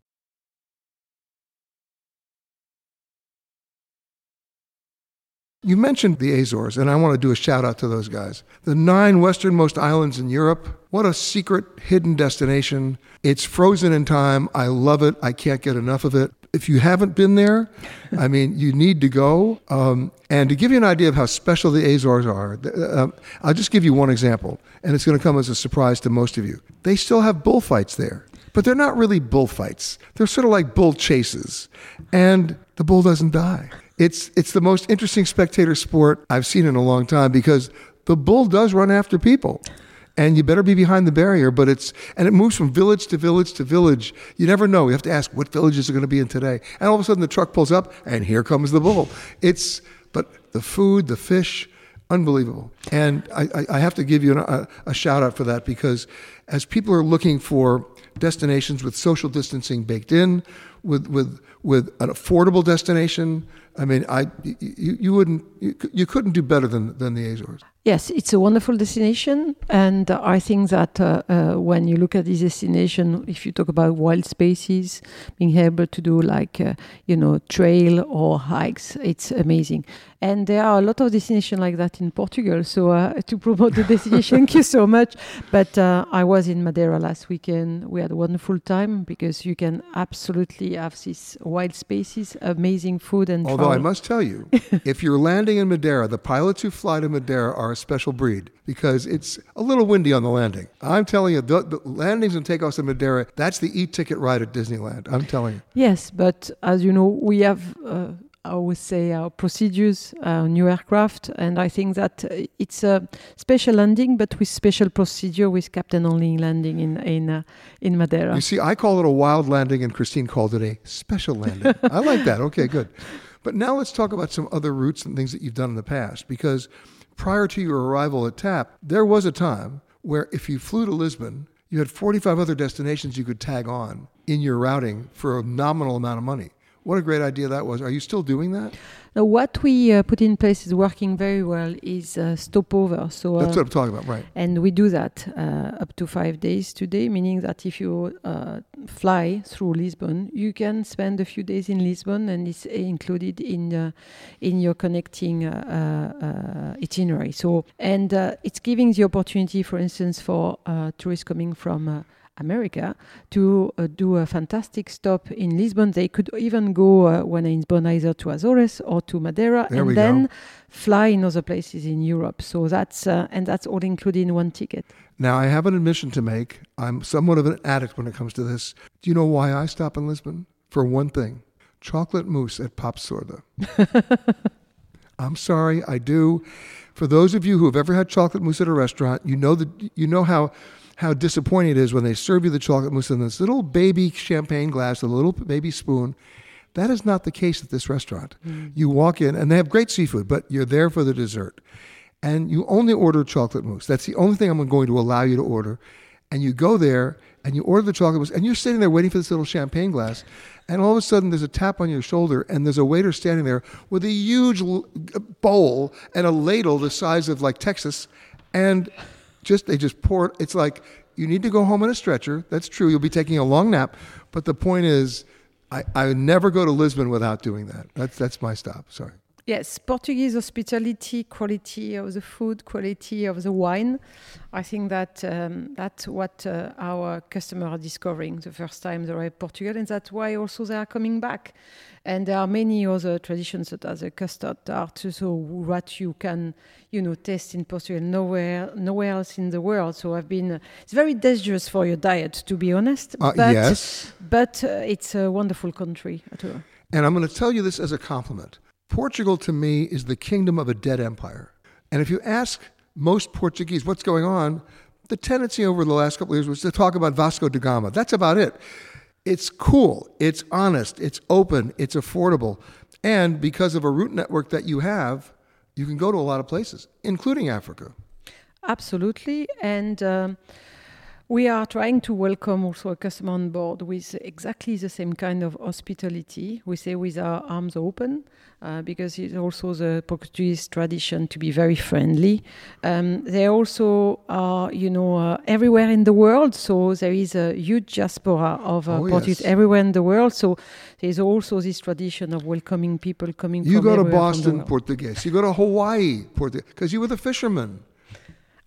You mentioned the Azores, and I want to do a shout out to those guys. The nine westernmost islands in Europe. What a secret, hidden destination. It's frozen in time. I love it. I can't get enough of it. If you haven't been there, I mean, you need to go. Um, and to give you an idea of how special the Azores are, uh, I'll just give you one example, and it's going to come as a surprise to most of you. They still have bullfights there, but they're not really bullfights. They're sort of like bull chases, and the bull doesn't die. It's it's the most interesting spectator sport I've seen in a long time because the bull does run after people and you better be behind the barrier. But it's and it moves from village to village to village. You never know. You have to ask what villages are going to be in today. And all of a sudden, the truck pulls up, and here comes the bull. It's but the food, the fish, unbelievable. And I, I have to give you a, a shout out for that because as people are looking for destinations with social distancing baked in, with with with an affordable destination. I mean, I you, you wouldn't you, you couldn't do better than than the Azores. Yes, it's a wonderful destination, and I think that uh, uh, when you look at this destination, if you talk about wild spaces, being able to do like uh, you know trail or hikes, it's amazing. And there are a lot of destinations like that in Portugal. So uh, to promote the destination, thank you so much. But uh, I was in Madeira last weekend. We had a wonderful time because you can absolutely have these wild spaces, amazing food, and although travel. I must tell you, if you're landing in Madeira, the pilots who fly to Madeira are a special breed because it's a little windy on the landing. I'm telling you, the, the landings and takeoffs in Madeira, that's the e-ticket ride at Disneyland. I'm telling you. Yes, but as you know, we have. Uh, I would say our procedures, our new aircraft, and I think that uh, it's a special landing, but with special procedure with captain only landing in in uh, in Madeira. You see, I call it a wild landing, and Christine called it a special landing. I like that. Okay, good. But now let's talk about some other routes and things that you've done in the past, because prior to your arrival at TAP, there was a time where if you flew to Lisbon, you had 45 other destinations you could tag on in your routing for a nominal amount of money. What a great idea that was. Are you still doing that? Now, what we uh, put in place is working very well is uh, stopover. So That's uh, what I'm talking about, right. And we do that uh, up to five days today, meaning that if you uh, fly through Lisbon, you can spend a few days in Lisbon, and it's included in uh, in your connecting itinerary. So, and it's giving the opportunity, for instance, for tourists coming from America to uh, do a fantastic stop in Lisbon. They could even go uh, when in Lisbon either to Azores or to Madeira, There and then go. fly in other places in Europe. So that's uh, and that's all included in one ticket. Now, I have an admission to make. I'm somewhat of an addict when it comes to this. Do you know why I stop in Lisbon? For one thing, chocolate mousse at Pap'Açorda. I'm sorry, I do. For those of you who have ever had chocolate mousse at a restaurant, you know that you know how how disappointing it is when they serve you the chocolate mousse in this little baby champagne glass, a little baby spoon. That is not the case at this restaurant. Mm. You walk in and they have great seafood, but you're there for the dessert. And you only order chocolate mousse. That's the only thing I'm going to allow you to order. And you go there and you order the chocolate mousse and you're sitting there waiting for this little champagne glass. And all of a sudden there's a tap on your shoulder and there's a waiter standing there with a huge uh, bowl and a ladle the size of like Texas. And just they just pour it. It's like you need to go home in a stretcher. That's true. You'll be taking a long nap. But the point is, I, I never go to Lisbon without doing that. That's that's my stop. Sorry. Yes, Portuguese hospitality, quality of the food, quality of the wine. I think that um, that's what uh, our customers are discovering the first time they arrive Portugal, and that's why also they are coming back. And there are many other traditions such as a custard tart, so what you can, you know, taste in Portugal nowhere, nowhere else in the world. So I've been. Uh, it's very dangerous for your diet, to be honest. Uh, but, yes. but uh, it's a wonderful country. And I'm going to tell you this as a compliment. Portugal to me is the kingdom of a dead empire. And if you ask most Portuguese what's going on, the tendency over the last couple of years was to talk about Vasco da Gama. That's about it. It's cool, it's honest, it's open, it's affordable. And because of a route network that you have, you can go to a lot of places, including Africa. Absolutely. And um, we are trying to welcome also a customer on board with exactly the same kind of hospitality. We say with our arms open, uh, because it's also the Portuguese tradition to be very friendly. Um, they also are, you know, uh, everywhere in the world. So there is a huge diaspora of uh, Oh, Portuguese yes. everywhere in the world. So there's also this tradition of welcoming people coming You from go to everywhere from the Boston. Portuguese. You go to Hawaii, Portuguese, because you were the fisherman.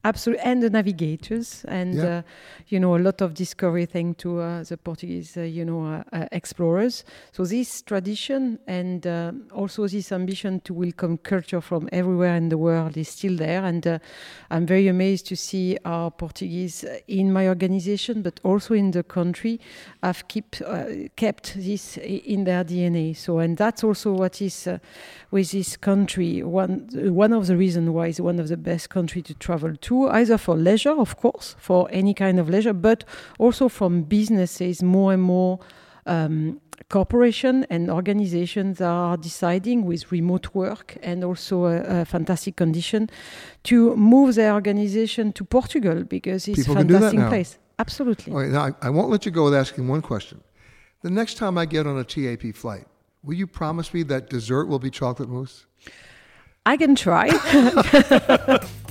Absolutely, and the navigators, and Yeah. uh, you know a lot of discovery thing to uh, the Portuguese, uh, you know, uh, uh, explorers. So this tradition and uh, also this ambition to welcome culture from everywhere in the world is still there, and uh, I'm very amazed to see our Portuguese in my organization, but also in the country, have keep uh, kept this in their DNA. So, and that's also what is uh, with this country one one of the reasons why it's one of the best country to travel to, either for leisure, of course, for any kind of leisure, but also from businesses. More and more um, corporation and organizations are deciding with remote work and also a, a fantastic condition to move their organization to Portugal because it's People a can do that fantastic place. Absolutely. Now I, I won't let you go with asking one question. The next time I get on a TAP flight, will you promise me that dessert will be chocolate mousse? I can try.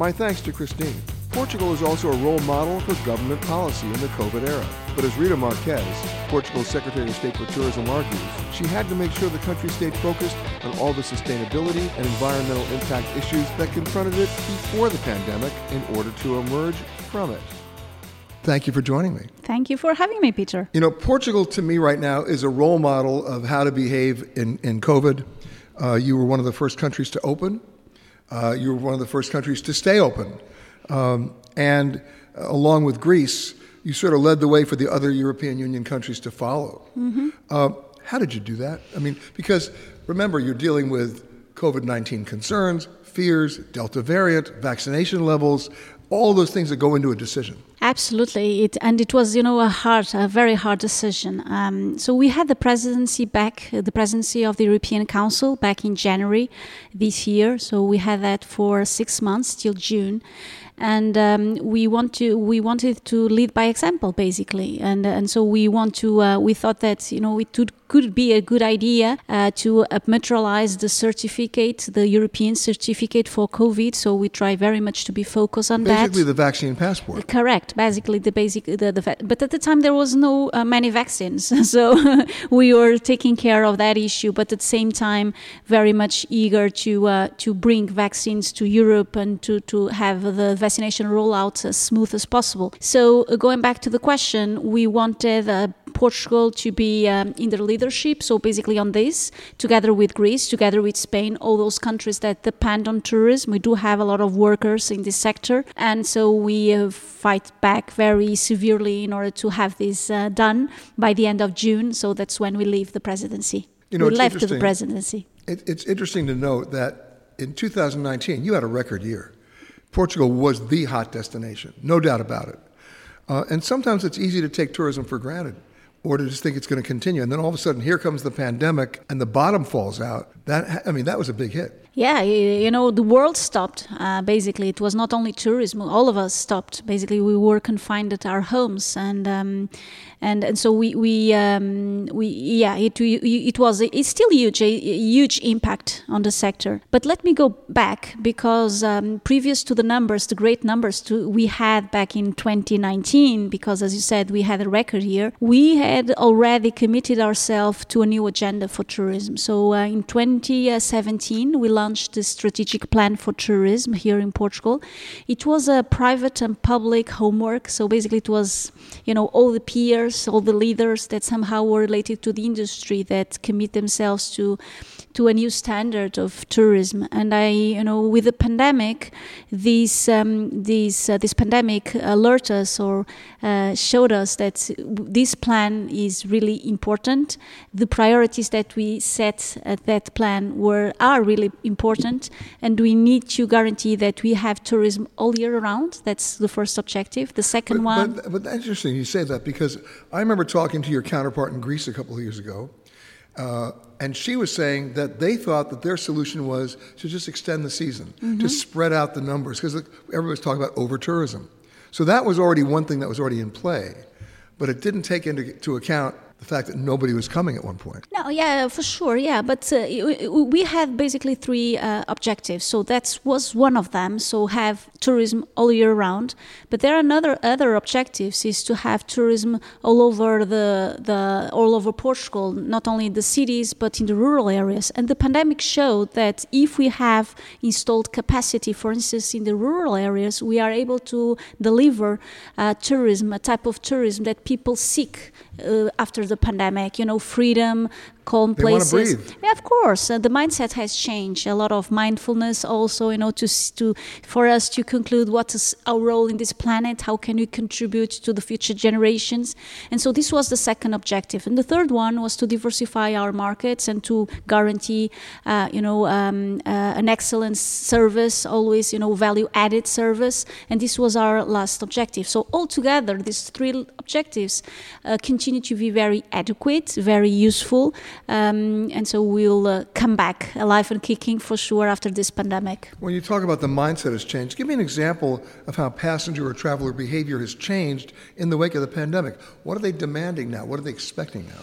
My thanks to Christine. Portugal is also a role model for government policy in the COVID era. But as Rita Marques, Portugal's Secretary of State for Tourism, argues, she had to make sure the country stayed focused on all the sustainability and environmental impact issues that confronted it before the pandemic in order to emerge from it. Thank you for joining me. Thank you for having me, Peter. You know, Portugal to me right now is a role model of how to behave in, in COVID. Uh, you were one of the first countries to open. Uh, you were one of the first countries to stay open. Um, and uh, along with Greece, you sort of led the way for the other European Union countries to follow. Mhm. Uh, how did you do that? I mean, because remember, you're dealing with COVID 19 concerns, fears, Delta variant, vaccination levels, all those things that go into a decision. Absolutely, it and it was you know a hard, a very hard decision. Um, so we had the presidency back, uh, the presidency of the European Council back in January this year. So we had that for six months till June, and um, we want to we wanted to lead by example basically, and and so we want to uh, we thought that you know it would, could be a good idea uh, to uh, materialize the certificate, the European certificate for COVID. So we try very much to be focused on that. Basically, the vaccine passport. Correct. Basically, the basic the, the but at the time there was no uh, many vaccines, so we were taking care of that issue. But at the same time, very much eager to uh, to bring vaccines to Europe and to to have the vaccination rollout as smooth as possible. So uh, going back to the question, we wanted. Uh, Portugal to be um, in the leadership, so basically on this, together with Greece, together with Spain, all those countries that depend on tourism. We do have a lot of workers in this sector, and so we uh, fight back very severely in order to have this uh, done by the end of June. So that's when we leave the presidency. You know, we left the presidency. It, it's interesting to note that in 2019, you had a record year. Portugal was the hot destination, no doubt about it. Uh, and sometimes it's easy to take tourism for granted or to just think it's going to continue. And then all of a sudden, here comes the pandemic and the bottom falls out. That, I mean, that was a big hit. Yeah, you, know, the world stopped. Uh, basically, it was not only tourism; all of us stopped. Basically, we were confined at our homes, and um, and and so we we um, we yeah, it it was it's still huge, a, a huge impact on the sector. But let me go back because um, previous to the numbers, the great numbers to, we had back in 2019, because as you said, we had a record year. We had already committed ourselves to a new agenda for tourism. So uh, in 2017, we launched the strategic plan for tourism here in Portugal. It was a private and public homework. So basically, it was you know all the peers, all the leaders that somehow were related to the industry that commit themselves to to a new standard of tourism. And I, you know, with the pandemic, this um, this uh, this pandemic alerted us or uh, showed us that this plan is really important. The priorities that we set at that plan were are really important, and we need to guarantee that we have tourism all year round. That's the first objective. The second But, one. but, but that's interesting you say that because I remember talking to your counterpart in Greece a couple of years ago, uh, and she was saying that they thought that their solution was to just extend the season, to Mhm. spread out the numbers, because everybody was talking about over tourism. So that was already one thing that was already in play, but it didn't take into account the fact that nobody was coming at one point. No, yeah, for sure, yeah. But uh, we have basically three uh, objectives. So that was one of them. So have tourism all year round. But there are another other objectives is to have tourism all over the the all over Portugal, not only in the cities but in the rural areas. And the pandemic showed that if we have installed capacity, for instance, in the rural areas, we are able to deliver uh, tourism, a type of tourism that people seek uh, after the pandemic. You know, freedom, calm they places. Yeah, of course, uh, the mindset has changed. A lot of mindfulness, also, you know, to to for us to conclude what is our role in this planet. How can we contribute to the future generations? And so this was the second objective. And the third one was to diversify our markets and to guarantee, uh, you know, um, uh, an excellent service, always, you know, value added service. And this was our last objective. So altogether, these three objectives uh, continue to be very adequate, very useful. Um, and so we'll uh, come back alive and kicking for sure after this pandemic. When you talk about the mindset has changed, give me an example of how passenger or traveler behavior has changed in the wake of the pandemic. What are they demanding now? What are they expecting now?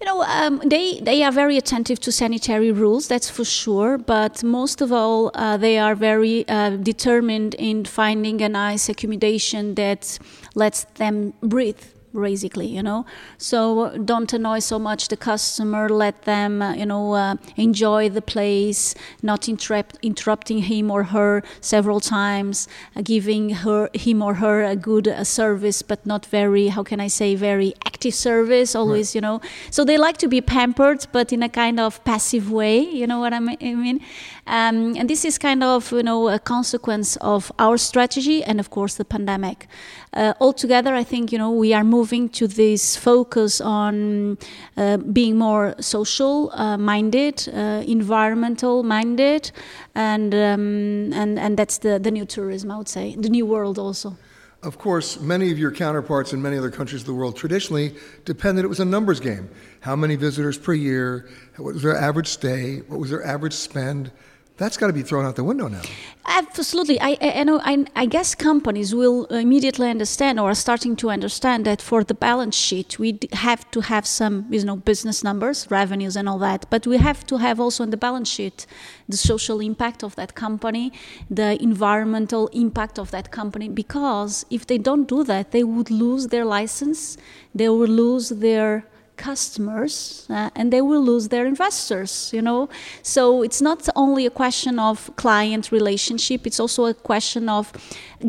You know, um, they, they are very attentive to sanitary rules, that's for sure. But most of all, uh, they are very uh, determined in finding a nice accommodation that lets them breathe basically you know? So don't annoy so much the customer let them uh, you know uh, enjoy the place not interrupt, interrupting him or her several times uh, giving her him or her a good uh, service but not very how can i say very active service always right. you know? So they like to be pampered but in a kind of passive way you know what i mean um, and this is kind of you know a consequence of our strategy and of course the pandemic uh, altogether i think you know we are moving to this focus on uh, being more social uh, minded, uh, environmental minded, and, um, and, and that's the, the new tourism, I would say, the new world also. Of course, many of your counterparts in many other countries of the world traditionally depended it was a numbers game. How many visitors per year? What was their average stay? What was their average spend? That's got to be thrown out the window now. Absolutely. I, I, know, I, I, guess companies will immediately understand or are starting to understand that for the balance sheet, we have to have some you know, business numbers, revenues, and all that. But we have to have also in the balance sheet the social impact of that company, the environmental impact of that company. Because if they don't do that, they would lose their license, they will lose their customers uh, and they will lose their investors you know? So it's not only a question of client relationship it's also a question of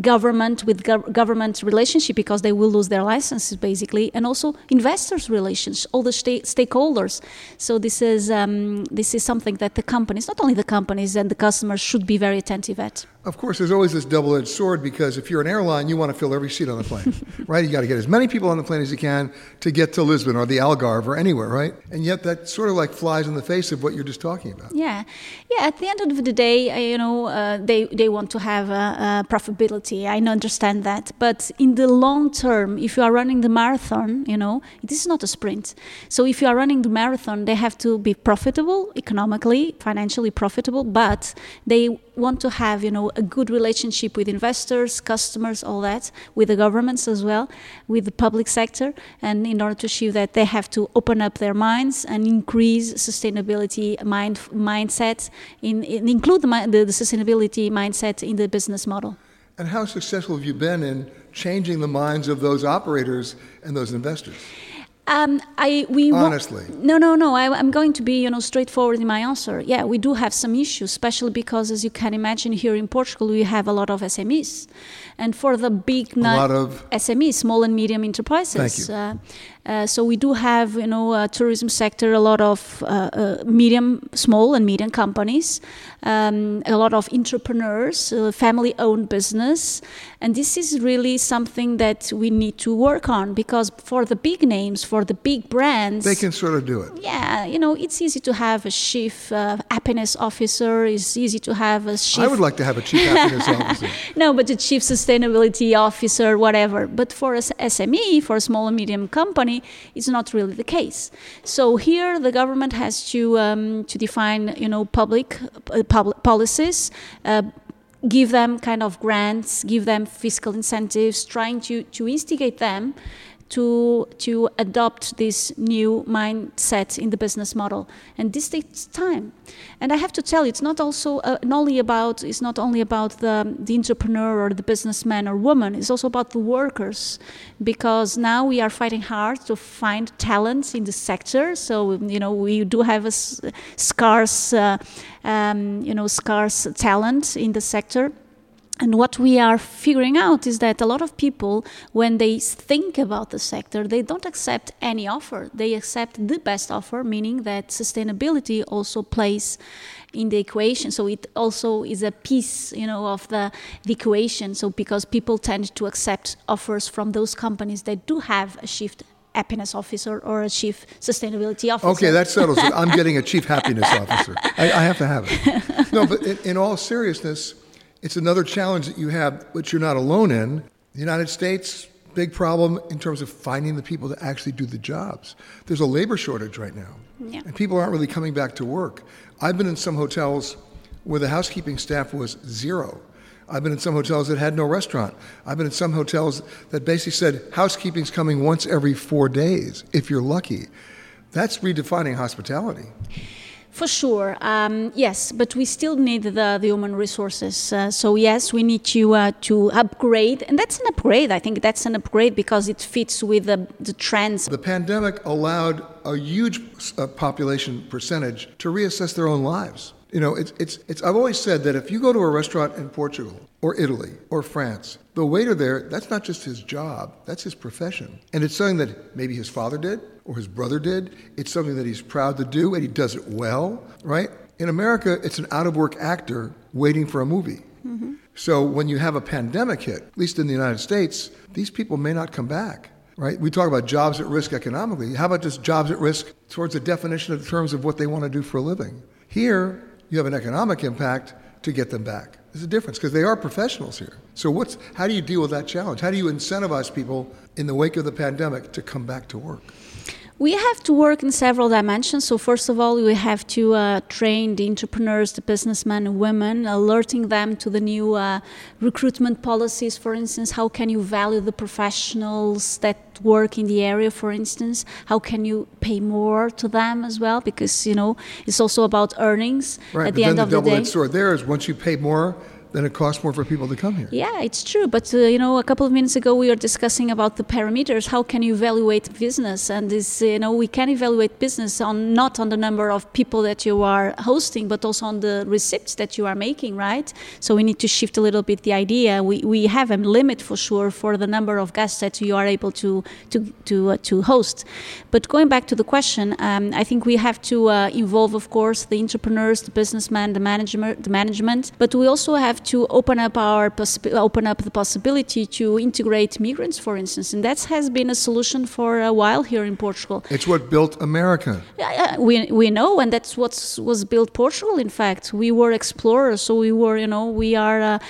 government with gov- government relationship because they will lose their licenses basically and also investors relations all the sta- stakeholders. So this is um, this is something that the companies not only the companies and the customers should be very attentive at. Of course, there's always this double edged sword because if you're an airline, you want to fill every seat on the plane, right? You got to get as many people on the plane as you can to get to Lisbon or the Algarve or anywhere, right? And yet that sort of like flies in the face of what you're just talking about. Yeah. Yeah. At the end of the day, uh, you know, uh, they, they want to have a, a profitability. I understand that. But in the long term, if you are running the marathon, you know, this is not a sprint. So if you are running the marathon, they have to be profitable economically, financially profitable, but they want to have, you know, a good relationship with investors, customers, all that, with the governments as well, with the public sector. And in order to achieve that, they have to open up their minds and increase sustainability mind mindset, in, in include the, the, the sustainability mindset in the business model. And how successful have you been in changing the minds of those operators and those investors? Um, I we honestly no no no I, am going to be you know straightforward in my answer. Yeah, we do have some issues, especially because as you can imagine here in Portugal we have a lot of SMEs, and for the big a lot of SMEs, small and medium enterprises. Thank you. Uh, uh, so we do have, you know, a tourism sector, a lot of uh, uh, medium, small and medium companies, um, a lot of entrepreneurs, uh, family-owned business, and this is really something that we need to work on because for the big names, for the big brands, they can sort of do it. Yeah, you know, it's easy to have a chief uh, happiness officer. It's easy to have a chief. I would like to have a chief happiness officer. no, but a chief sustainability officer, whatever. But for a SME, for a small and medium company it's not really the case. So here the government has to um, to define you know public uh, public policies. Uh, give them kind of grants, give them fiscal incentives, trying to, to instigate them to to adopt this new mindset in the business model, and this takes time. And I have to tell you, it's not also uh, not only about it's not only about the the entrepreneur or the businessman or woman. It's also about the workers, because now we are fighting hard to find talents in the sector. So you know we do have a scarce, uh, um, you know, scarce talent in the sector and what we are figuring out is that a lot of people, when they think about the sector, they don't accept any offer. They accept the best offer, meaning that sustainability also plays in the equation. So it also is a piece, you know, of the, the equation. So because people tend to accept offers from those companies that do have a shift happiness officer or a chief sustainability officer. Okay, that settles it. I'm getting a chief happiness officer. I, I have to have it. No, but in, in all seriousness, it's another challenge that you have, which you're not alone in. The United States, big problem in terms of finding the people to actually do the jobs. There's a labor shortage right now, yeah. and people aren't really coming back to work. I've been in some hotels where the housekeeping staff was zero. I've been in some hotels that had no restaurant. I've been in some hotels that basically said housekeeping's coming once every four days, if you're lucky. That's redefining hospitality. For sure, um, yes, but we still need the, the human resources. Uh, so yes, we need to uh, to upgrade, and that's an upgrade. I think that's an upgrade because it fits with the, the trends. The pandemic allowed a huge uh, population percentage to reassess their own lives. You know, it's, it's, it's, I've always said that if you go to a restaurant in Portugal or Italy or France, the waiter there, that's not just his job, that's his profession. And it's something that maybe his father did or his brother did. It's something that he's proud to do and he does it well, right? In America, it's an out of work actor waiting for a movie. Mm-hmm. So when you have a pandemic hit, at least in the United States, these people may not come back right? We talk about jobs at risk economically. How about just jobs at risk towards the definition of terms of what they want to do for a living? Here, you have an economic impact to get them back. There's a difference because they are professionals here. So what's how do you deal with that challenge? How do you incentivize people in the wake of the pandemic to come back to work? We have to work in several dimensions. So, first of all, we have to uh, train the entrepreneurs, the businessmen and women, alerting them to the new uh, recruitment policies. For instance, how can you value the professionals that work in the area, for instance? How can you pay more to them as well? Because, you know, it's also about earnings right, at the end of the day. Right, and the double-edged sword there is once you pay more, then it costs more for people to come here. Yeah, it's true. But uh, you know, a couple of minutes ago we were discussing about the parameters. How can you evaluate business? And this, you know, we can evaluate business on not on the number of people that you are hosting, but also on the receipts that you are making, right? So we need to shift a little bit the idea. We we have a limit for sure for the number of guests that you are able to to to uh, to host. But going back to the question, um, I think we have to uh, involve, of course, the entrepreneurs, the businessmen, the management, the management. But we also have to open up our open up the possibility to integrate migrants, for instance, and that has been a solution for a while here in Portugal. It's what built America. Yeah, we we know, and that's what was built Portugal. In fact, we were explorers, so we were, you know, we are a,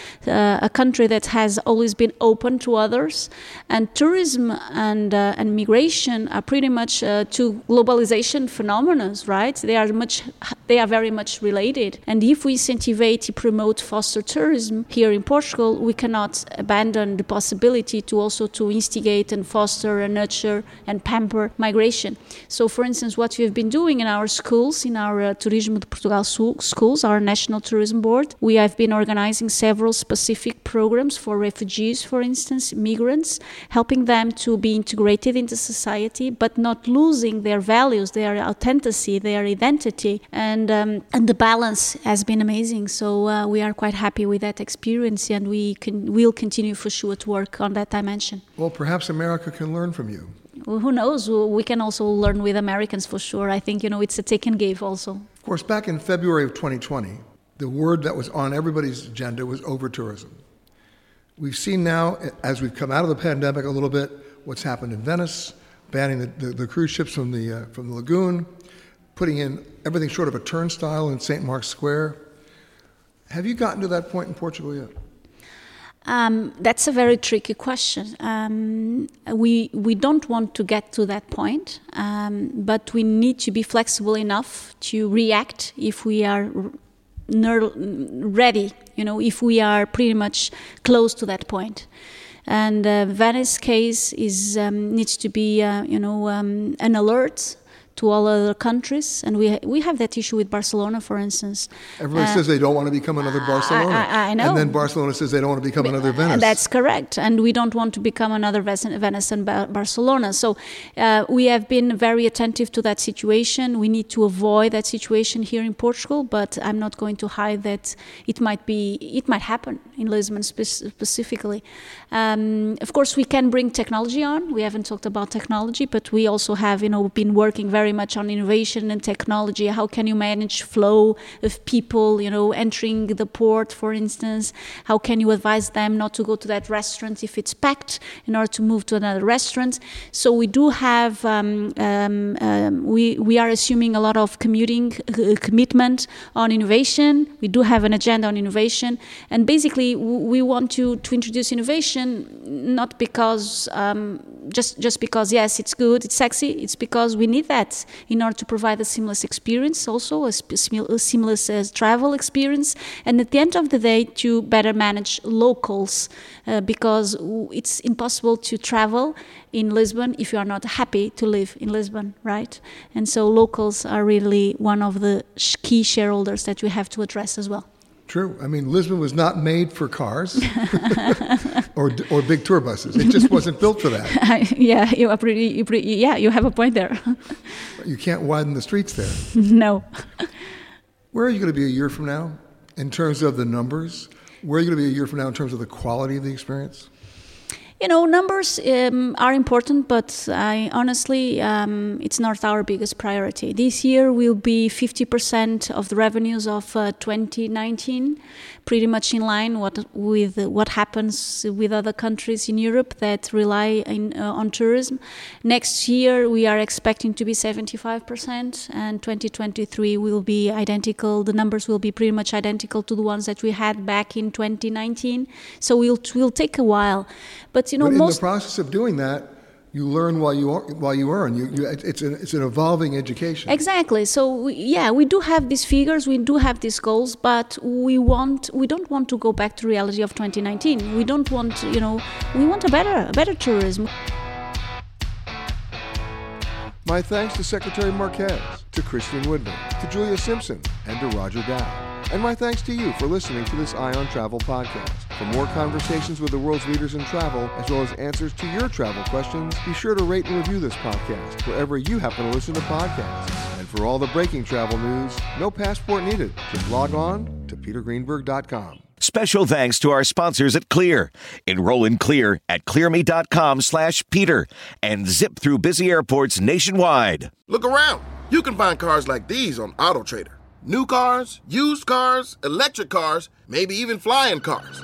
a country that has always been open to others, and tourism and uh, and migration are pretty much uh, two globalization phenomena, right? They are much, they are very much related, and if we incentivize, promote, foster tourism here in Portugal, we cannot abandon the possibility to also to instigate and foster and nurture and pamper migration. So, for instance, what we have been doing in our schools, in our uh, Turismo de Portugal schools, our national tourism board, we have been organizing several specific programs for refugees, for instance, migrants, helping them to be integrated into society, but not losing their values, their authenticity, their identity, and um, and the balance has been amazing. So uh, we are quite happy with that experience, and we can will continue for sure to work on that dimension. Well, perhaps America can learn from you. Well, who knows? We can also learn with Americans for sure. I think you know it's a take and give also. Of course, back in February of 2020, the word that was on everybody's agenda was over tourism. We've seen now, as we've come out of the pandemic a little bit, what's happened in Venice, banning the, the, the cruise ships from the, uh, from the lagoon, putting in everything short of a turnstile in St. Mark's Square. Have you gotten to that point in Portugal yet? Um, that's a very tricky question. Um, we we don't want to get to that point, um, but we need to be flexible enough to react if we are ready. You know, if we are pretty much close to that point. And uh, Venice case is um, needs to be, uh, you know, um, an alert to all other countries, and we ha- we have that issue with Barcelona, for instance. Everybody Uh, says they don't want to become another Barcelona. I- I know. And then Barcelona says they don't want to become another Venice. And that's correct, and we don't want to become another Venice and Bar- Barcelona. So uh, we have been very attentive to that situation. We need to avoid that situation here in Portugal, but I'm not going to hide that it might be, it might happen in Lisbon spe- specifically. Um, of course, we can bring technology on. We haven't talked about technology, but we also have, you know, been working very much on innovation and technology. How can you manage flow of people, you know, entering the port, for instance? How can you advise them not to go to that restaurant if it's packed in order to move to another restaurant? So we do have, um, um, um, we, we are assuming a lot of commuting uh, commitment on innovation. We do have an agenda on innovation. And basically, we want to, to introduce innovation not because um, just just because yes it's good it's sexy it's because we need that in order to provide a seamless experience also a, a seamless uh, travel experience and at the end of the day to better manage locals uh, because it's impossible to travel in Lisbon if you are not happy to live in Lisbon right? And so locals are really one of the key shareholders that we have to address as well True. I mean, Lisbon was not made for cars or, or big tour buses. It just wasn't built for that. yeah you are pretty, you pretty yeah you have a point there You can't widen the streets there. no Where are you going to be a year from now in terms of the numbers? Where are you going to be a year from now in terms of the quality of the experience? You know, numbers um, are important, but I honestly, um, it's not our biggest priority. This year will be 50% of the revenues of uh, 2019, pretty much in line what, with what happens with other countries in Europe that rely in, uh, on tourism. Next year, we are expecting to be 75%, and 2023 will be identical. The numbers will be pretty much identical to the ones that we had back in 2019. So we'll, it will take a while. But you know, but in most the process of doing that, you learn while you while you earn. You, you, it's an it's an evolving education. Exactly. So we, yeah, we do have these figures, we do have these goals, but we want we don't want to go back to reality of 2019. We don't want you know we want a better a better tourism. My thanks to Secretary Marques, to Christine Widener, to Julia Simpson, and to Roger Dow. And my thanks to you for listening to this Eye on Travel podcast. For more conversations with the world's leaders in travel, as well as answers to your travel questions, be sure to rate and review this podcast wherever you happen to listen to podcasts. And for all the breaking travel news, no passport needed. Just log on to petergreenberg.com. Special thanks to our sponsors at Clear. Enroll in Clear at clearme.com slash Peter and zip through busy airports nationwide. Look around. You can find cars like these on AutoTrader. New cars, used cars, electric cars, maybe even flying cars.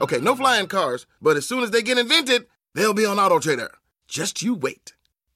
Okay, no flying cars, but as soon as they get invented, they'll be on AutoTrader. Just you wait.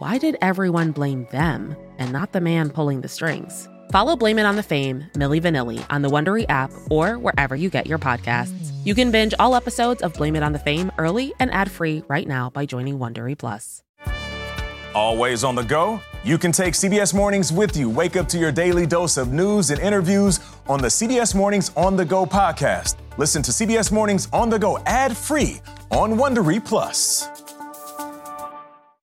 why did everyone blame them and not the man pulling the strings? Follow Blame It on the Fame, Milli Vanilli, on the Wondery app or wherever you get your podcasts. You can binge all episodes of Blame It on the Fame early and ad-free right now by joining Wondery Plus. Always on the go? You can take CBS Mornings with you. Wake up to your daily dose of news and interviews on the CBS Mornings On the Go podcast. Listen to CBS Mornings On the Go ad free on Wondery Plus.